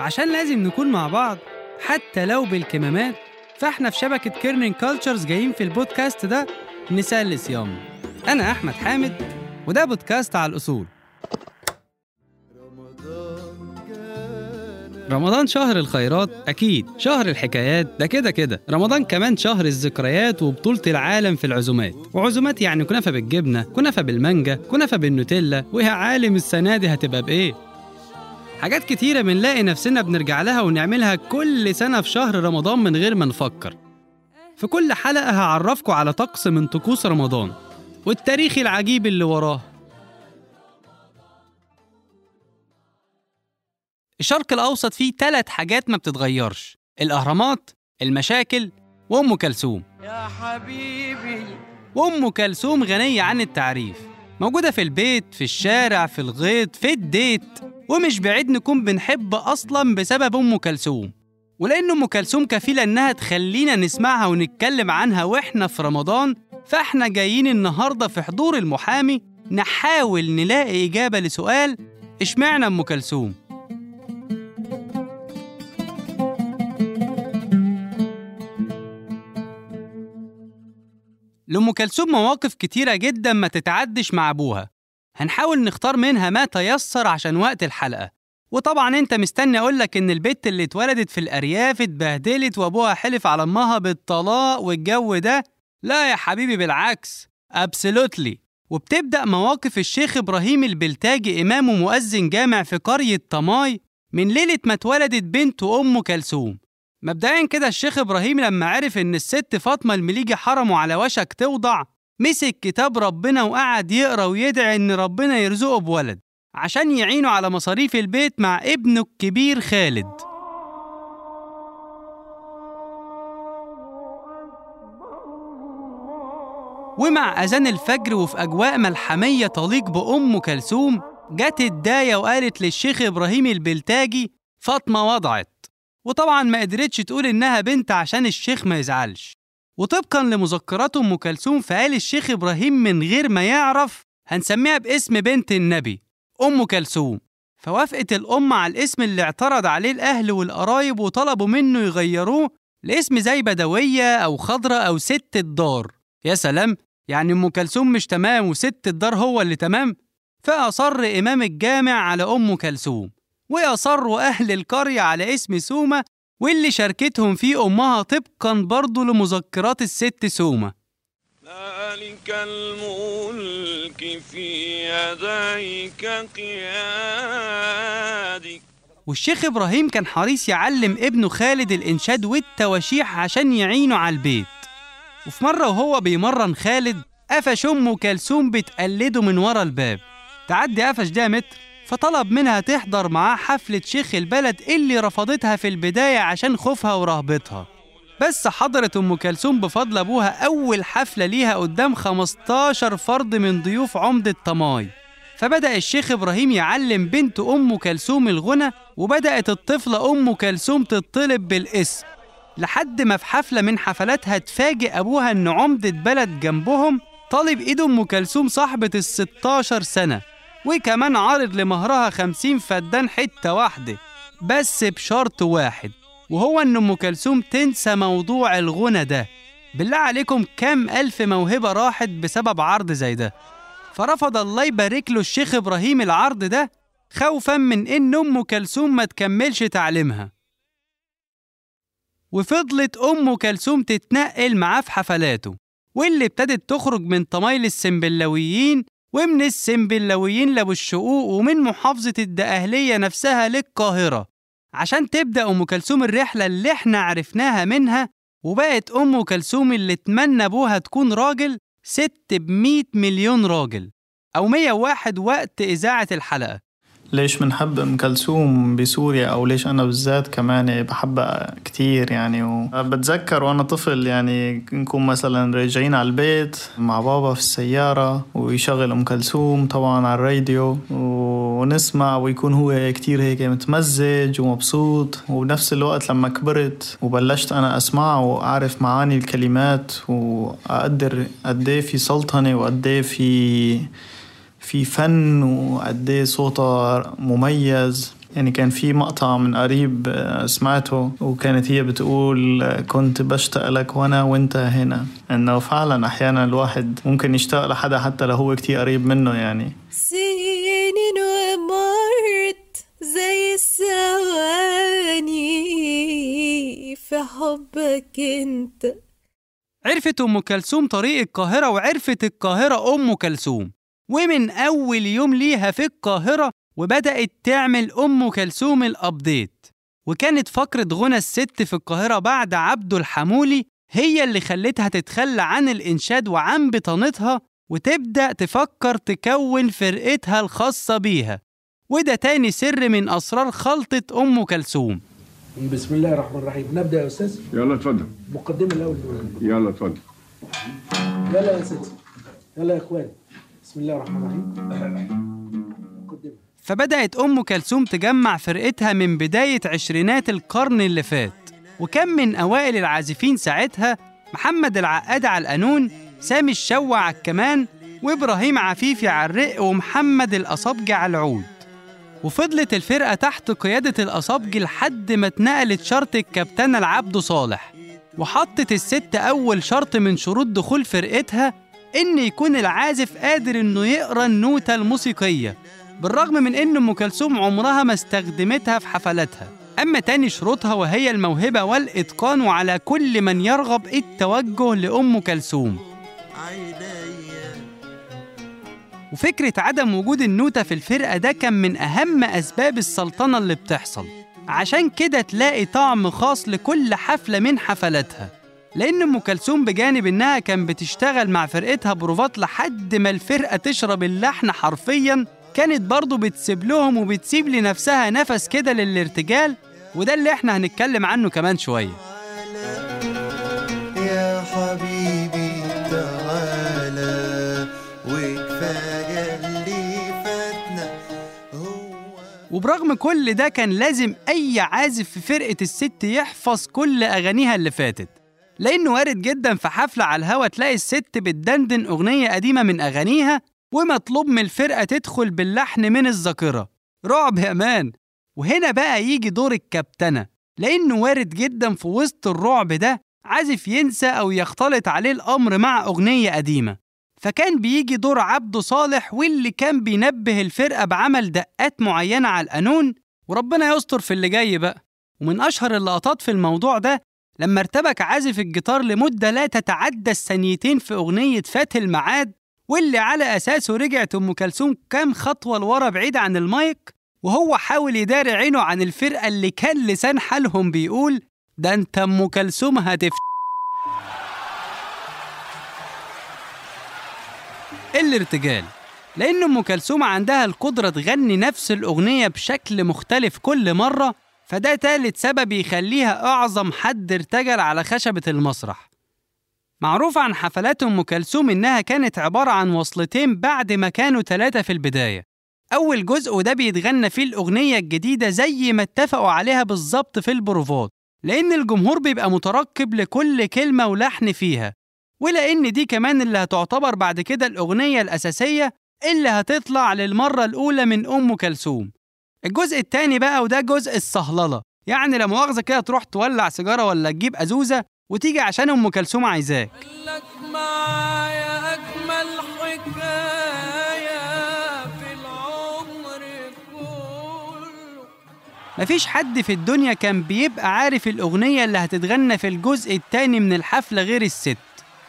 عشان لازم نكون مع بعض حتى لو بالكمامات فاحنا في شبكة Kerning Cultures جايين في البودكاست ده نسلي صيامنا أنا أحمد حامد وده بودكاست على الأصول. رمضان شهر الخيرات أكيد شهر الحكايات ده كده كده. رمضان كمان شهر الذكريات وبطولة العالم في العزومات. وعزومات يعني كنافة بالجبنة كنافة بالمانجا كنافة بالنوتيلا ويا عالم السنة دي هتبقى بإيه؟ حاجات كتيرة بنلاقي نفسنا بنرجع لها ونعملها كل سنة في شهر رمضان من غير ما نفكر. في كل حلقة هعرفكم على طقس من طقوس رمضان والتاريخ العجيب اللي وراه. الشرق الأوسط فيه ثلاث حاجات ما بتتغيرش. الأهرامات المشاكل وأم كلثوم. يا حبيبي. وأم كلثوم غنية عن التعريف. موجودة في البيت في الشارع في الغيط في الديت. ومش بعيد نكون بنحب أصلا بسبب أم كلثوم. ولأن أم كلثوم كفيلة إنها تخلينا نسمعها ونتكلم عنها وإحنا في رمضان فإحنا جايين النهاردة في حضور المحامي نحاول نلاقي إجابة لسؤال إشمعنى أم كلثوم؟ لأم كلثوم مواقف كتيرة جدا ما تتعدش مع أبوها. هنحاول نختار منها ما تيسر عشان وقت الحلقة. وطبعا أنت مستني أقولك إن البت اللي اتولدت في الأرياف اتبهدلت وأبوها حلف على أمها بالطلاق والجو ده. لا يا حبيبي بالعكس. ابسولوتلي وبتبدأ مواقف الشيخ إبراهيم البلتاجي إمام ومؤذن جامع في قرية طماي من ليلة ما اتولدت بنته أم كلثوم. مبدئيا كده الشيخ إبراهيم لما عرف إن الست فاطمة المليجي حرمه على وشك توضع مسك كتاب ربنا وقعد يقرأ ويدعي إن ربنا يرزقه بولد عشان يعينه على مصاريف البيت مع ابنه الكبير خالد. ومع أذان الفجر وفي أجواء ملحمية تليق بأم كلثوم جت الداية وقالت للشيخ إبراهيم البلتاجي فاطمة وضعت. وطبعا ما قدرتش تقول إنها بنت عشان الشيخ ما يزعلش. وطبقا لمذكرات أم كلثوم فقال الشيخ إبراهيم من غير ما يعرف هنسميها باسم بنت النبي أم كلثوم. فوافقت الأم على الاسم اللي اعترض عليه الأهل والقرايب وطلبوا منه يغيروه لاسم زي بدوية أو خضرة أو ست الدار. يا سلام! يعني أم كلثوم مش تمام وست الدار هو اللي تمام؟ فأصر إمام الجامع على أم كلثوم. وأصروا أهل القرية على اسم سومة واللي شاركتهم فيه أمها طبقا برضه لمذكرات الست سومة. مالك الملك في يديك قيادك. والشيخ إبراهيم كان حريص يعلم ابنه خالد الإنشاد والتواشيح عشان يعينه على البيت. وفي مرة وهو بيمرن خالد قفش أمه كلثوم بتقلده من ورا الباب. تعدي قفش ده متر؟ فطلب منها تحضر معاه حفلة شيخ البلد اللي رفضتها في البداية عشان خوفها ورهبتها. بس حضرت أم كلثوم بفضل أبوها أول حفلة ليها قدام 15 فرد من ضيوف عمدة طماي فبدأ الشيخ إبراهيم يعلم بنت أم كلثوم الغنى وبدأت الطفلة أم كلثوم تطلب بالاسم. لحد ما في حفلة من حفلاتها تفاجئ أبوها إن عمدة بلد جنبهم طالب إيد أم كلثوم صاحبة ال 16 سنة. وكمان عارض لمهرها 50 فدان حتة واحدة بس بشرط واحد وهو إن أم كلثوم تنسى موضوع الغنى ده. بالله عليكم كام ألف موهبة راحت بسبب عرض زي ده؟ فرفض الله يبارك له الشيخ إبراهيم العرض ده خوفا من إن أم كلثوم ما تكملش تعليمها. وفضلت أم كلثوم تتنقل معاه في حفلاته واللي ابتدت تخرج من طمايل السنبلاويين ومن السنبلاويين لأبو الشقوق ومن محافظة الدقهلية نفسها للقاهرة عشان تبدأ أم كلثوم الرحلة اللي إحنا عرفناها منها وبقت أم كلثوم اللي اتمنى أبوها تكون راجل ست بمية مليون راجل أو 101 وقت إذاعة الحلقة. ليش بنحب أم كلثوم بسوريا أو ليش أنا بالذات كمان بحبها كتير يعني؟ وبتذكر وأنا طفل يعني نكون مثلا راجعين على البيت مع بابا في السيارة ويشغل أم كلثوم طبعا على الراديو ونسمع ويكون هو كتير هيك متمزج ومبسوط وبنفس الوقت لما كبرت وبلشت أنا أسمع وأعرف معاني الكلمات وأقدر قديه في سلطنة وقديه في في فن وقديه صوتها مميز. يعني كان في مقطع من قريب آه، سمعته وكانت هي بتقول آه، كنت بشتاق لك وأنا وانت هنا. انه فعلا أحيانا الواحد ممكن يشتاق لحدا حتى لو هو كتير قريب منه يعني. سنين ومرت زي الثواني في حبك انت. عرفت أم كلثوم طريق القاهرة وعرفت القاهرة أم كلثوم. ومن أول يوم ليها في القاهرة وبدأت تعمل أم كلثوم الأبديت. وكانت فقرة غنى الست في القاهرة بعد عبده الحمولي هي اللي خلتها تتخلى عن الإنشاد وعن بطانتها وتبدأ تفكر تكون فرقتها الخاصة بيها. وده تاني سر من أسرار خلطة أم كلثوم. بسم الله الرحمن الرحيم. نبدأ يا أستاذ. يلا اتفضل. مقدمة الأول. يلا اتفضل. يلا يا ستي يلا يا اخواني بسم الله الرحمن الرحيم. فبدأت أم كلثوم تجمع فرقتها من بداية عشرينات القرن اللي فات وكان من أوائل العازفين ساعتها محمد العقاد على القانون سامي الشوع على الكمان وإبراهيم عفيفي على الرق ومحمد الأصابجي على العود. وفضلت الفرقة تحت قيادة الأصابجي لحد ما اتنقلت شرط الكابتنة لعبده صالح وحطت الست أول شرط من شروط دخول فرقتها إن يكون العازف قادر إنه يقرأ النوتة الموسيقية بالرغم من إن أم كلثوم عمرها ما استخدمتها في حفلاتها. أما تاني شروطها وهي الموهبة والإتقان وعلى كل من يرغب التوجه لأم كلثوم. وفكرة عدم وجود النوتة في الفرقة ده كان من أهم أسباب السلطنة اللي بتحصل. عشان كده تلاقي طعم خاص لكل حفلة من حفلاتها. لأن أم كلثوم بجانب إنها كان بتشتغل مع فرقتها بروفات لحد ما الفرقة تشرب اللحن حرفيا كانت برضه بتسيب لهم وبتسيب لنفسها نفس كده للارتجال وده اللي إحنا هنتكلم عنه كمان شوية. يا حبيبي تعالى وكفاية اللي فاتنا. هو وبرغم كل ده كان لازم أي عازف في فرقة الست يحفظ كل أغانيها اللي فاتت. لأنه وارد جدا في حفلة على الهوا تلاقي الست بتدندن أغنية قديمة من أغانيها ومطلوب من الفرقة تدخل باللحن من الذاكرة. رعب يا مان! وهنا بقى يجي دور الكابتنة. لأنه وارد جدا في وسط الرعب ده عازف ينسى أو يختلط عليه الأمر مع أغنية قديمة. فكان بيجي دور عبده صالح واللي كان بينبه الفرقة بعمل دقات معينة على القانون. وربنا يستر في اللي جاي بقى. ومن أشهر اللقطات في الموضوع ده لما ارتبك عازف الجيتار لمدة لا تتعدى الثانيتين في أغنية فات الميعاد واللي على أساسه رجعت أم كلثوم كام خطوة لورا بعيد عن المايك وهو حاول يداري عينه عن الفرقة اللي كان لسان حالهم بيقول ده أنت أم كلثوم هتف الارتجال. لأن أم كلثوم عندها القدرة تغني نفس الأغنية بشكل مختلف كل مرة فده تالت سبب يخليها أعظم حد ارتجل على خشبة المسرح. معروف عن حفلات أم كلثوم إنها كانت عبارة عن وصلتين بعد ما كانوا ثلاثة في البداية. أول جزء وده بيتغنى فيه الأغنية الجديدة زي ما اتفقوا عليها بالظبط في البروفات لأن الجمهور بيبقى مترقب لكل كلمة ولحن فيها. ولأن دي كمان اللي هتعتبر بعد كده الأغنية الأساسية اللي هتطلع للمرة الأولى من أم كلثوم. الجزء التاني بقى وده جزء الصهللة. يعني لا مؤاخذة كده تروح تولع سيجارة ولا تجيب أزوزة وتيجي عشان أم كلثوم عايزاك. مفيش حد في الدنيا كان بيبقى عارف الأغنية اللي هتتغنى في الجزء التاني من الحفلة غير الست.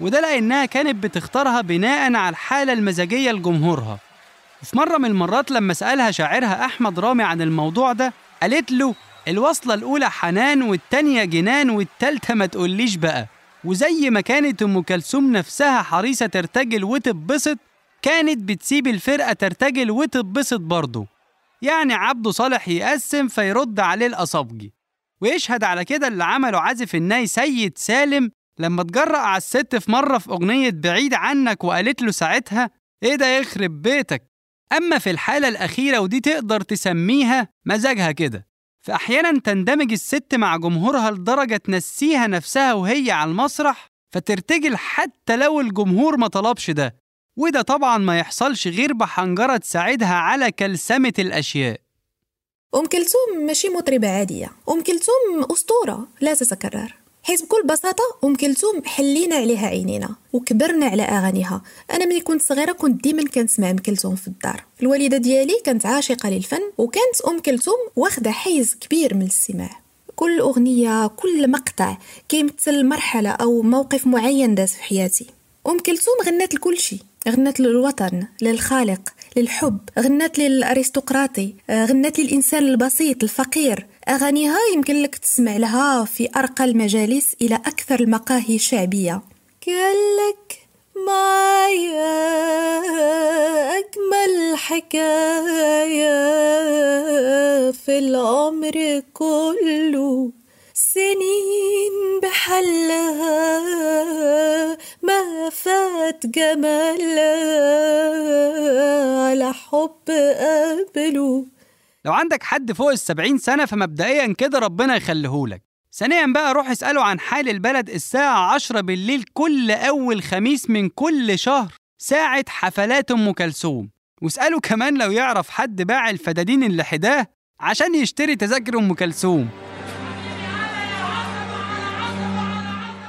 وده لأنها كانت بتختارها بناء على الحالة المزاجية لجمهورها. وفي مرة من المرات لما سألها شاعرها أحمد رامي عن الموضوع ده قالت له الوصلة الأولى حنان والتانية جنان والتالتة ما تقوليش بقى. وزي ما كانت أم كلثوم نفسها حريصة ترتجل وتتبسط كانت بتسيب الفرقة ترتجل وتتبسط برضه. يعني عبده صالح يقسم فيرد عليه الأصابجي. ويشهد على كده اللي عمله عازف الناي سيد سالم لما اتجرأ على الست في مرة في أغنية بعيد عنك وقالت له ساعتها إيه ده يخرب بيتك؟ أما في الحالة الأخيرة ودي تقدر تسميها مزاجها كده فأحيانا تندمج الست مع جمهورها لدرجة تنسيها نفسها وهي على المسرح فترتجل حتى لو الجمهور ما طلبش ده. وده طبعا ما يحصلش غير بحنجرة تساعدها على كلسمة الأشياء. أم كلثوم ماشي مطربة عادية. أم كلثوم أسطورة. لا تتكرر حيث بكل بساطة أم كلثوم حلينا عليها عينينا وكبرنا على أغانيها. أنا ملي كنت صغيرة كنت ديما كنسمع أم كلثوم في الدار. الوالدة ديالي كانت عاشقة للفن وكانت أم كلثوم واخدة حيز كبير من الاستماع. كل أغنية كل مقطع كيمثل مرحلة أو موقف معين داز في حياتي. أم كلثوم غنات لكل شيء. غنات للوطن للخالق للحب. غنات للأرستقراطي. آه، غنات للإنسان البسيط الفقير. أغانيها يمكن لك تسمع لها في أرقى المجالس إلى أكثر المقاهي شعبية كلك معايا أجمل حكاية في العمر كله. سنين بحلها ما فات جمالها على حب قبله لو عندك حد فوق السبعين سنة فمبدئيا كده ربنا يخليهولك ثانيا بقى روح اسأله عن حال البلد الساعة عشرة بالليل كل أول خميس من كل شهر ساعة حفلات أم كلثوم. واسأله كمان لو يعرف حد باع الفدادين اللي حداه عشان يشتري تذاكر أم كلثوم.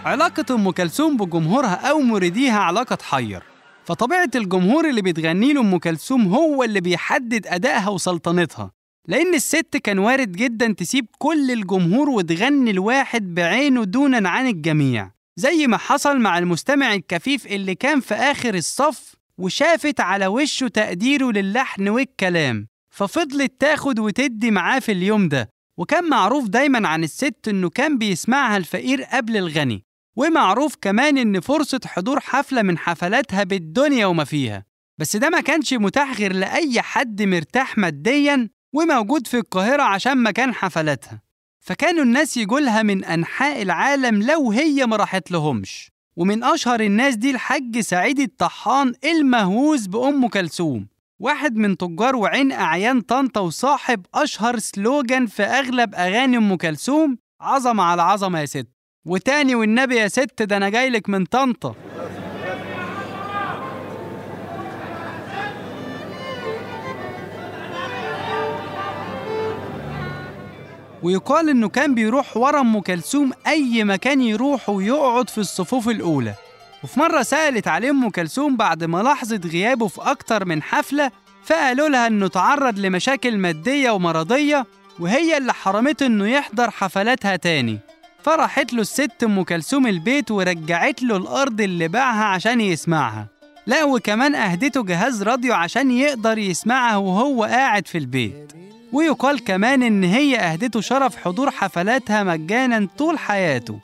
علاقة أم كلثوم بجمهورها أو مريديها علاقة تحير فطبيعة الجمهور اللي بتغني له أم كلثوم هو اللي بيحدد أدائها وسلطنتها. لأن الست كان وارد جدا تسيب كل الجمهور وتغني الواحد بعينه دونا عن الجميع زي ما حصل مع المستمع الكفيف اللي كان في آخر الصف وشافت على وشه تقديره للحن والكلام. ففضلت تاخد وتدي معاه في اليوم ده وكان معروف دايما عن الست إنه كان بيسمعها الفقير قبل الغني. ومعروف كمان إن فرصة حضور حفلة من حفلاتها بالدنيا وما فيها. بس ده ما كانش متاح غير لأي حد مرتاح ماديا وموجود في القاهرة عشان مكان حفلاتها. فكانوا الناس يجولها من أنحاء العالم لو هي ما راحت لهمش. ومن أشهر الناس دي الحاج سعيد الطحان المهووس بأم كلثوم. واحد من تجار وعين أعيان طنطا وصاحب أشهر سلوجان في أغلب أغاني أم كلثوم عظمة على عظمة يا ست. وتاني والنبي يا ست ده أنا جايلك من طنطا. ويقال إنه كان بيروح ورا أم كلثوم أي مكان يروح ويقعد في الصفوف الأولى. وفي مرة سألت عليه أم كلثوم بعد ما لاحظت غيابه في أكتر من حفلة فقالوا لها إنه تعرض لمشاكل مادية ومرضية وهي اللي حرمته إنه يحضر حفلاتها تاني. فراحت له الست أم كلثوم البيت ورجعت له الأرض اللي باعها عشان يسمعها. لا وكمان أهدته جهاز راديو عشان يقدر يسمعها وهو قاعد في البيت. ويقال كمان إن هي أهدته شرف حضور حفلاتها مجانا طول حياته.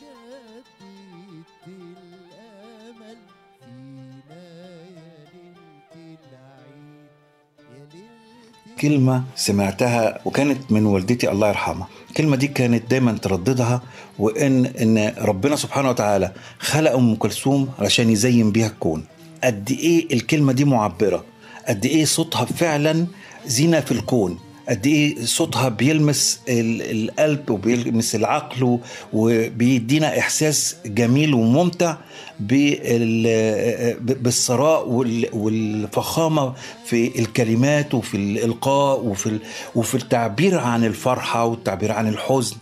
كلمة سمعتها وكانت من والدتي الله يرحمها. الكلمة دي كانت دايما ترددها وإن إن ربنا سبحانه وتعالى خلق أم كلثوم علشان يزين بيها الكون. قد إيه الكلمة دي معبرة؟ قد إيه صوتها فعلا زينة في الكون. قد إيه صوتها بيلمس ال- القلب وبيلمس العقل وبيدينا إحساس جميل وممتع بال- بالثراء وال- والفخامة في الكلمات وفي الإلقاء وفي وفي التعبير عن الفرحة والتعبير عن الحزن.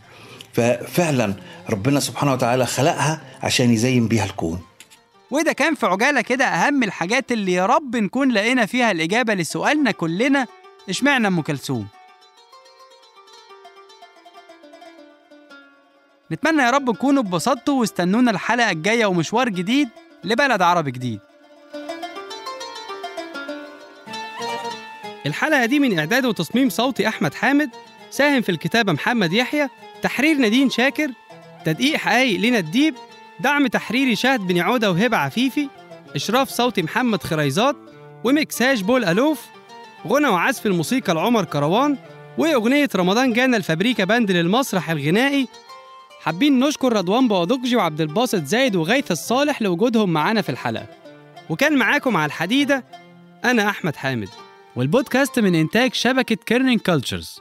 ففعلا ربنا سبحانه وتعالى خلقها عشان يزين بيها الكون. وده كان في عجالة كده أهم الحاجات اللي يا رب نكون لقينا فيها الإجابة لسؤالنا كلنا إشمعنى أم كلثوم؟ نتمنى يا رب تكونوا اتبسطتوا واستنونا الحلقة الجاية ومشوار جديد لبلد عربي جديد الحلقة دي من إعداد وتصميم صوتي أحمد حامد ساهم في الكتابة محمد يحيى تحرير نادين شاكر تدقيق حقايق لينا الديب دعم تحريري شهد بن عودة وهبة عفيفي إشراف صوتي محمد خريزات ومكساج بول ألوف غنى وعزف الموسيقى لعمر كروان وأغنية رمضان جانا الفابريكا band للمسرح الغنائي. حابين نشكر رضوان بوادوكجي وعبد الباسط زايد وغيث الصالح لوجودهم معانا في الحلقة. وكان معاكم على الحديدة أنا أحمد حامد. والبودكاست من إنتاج شبكة Kerning Cultures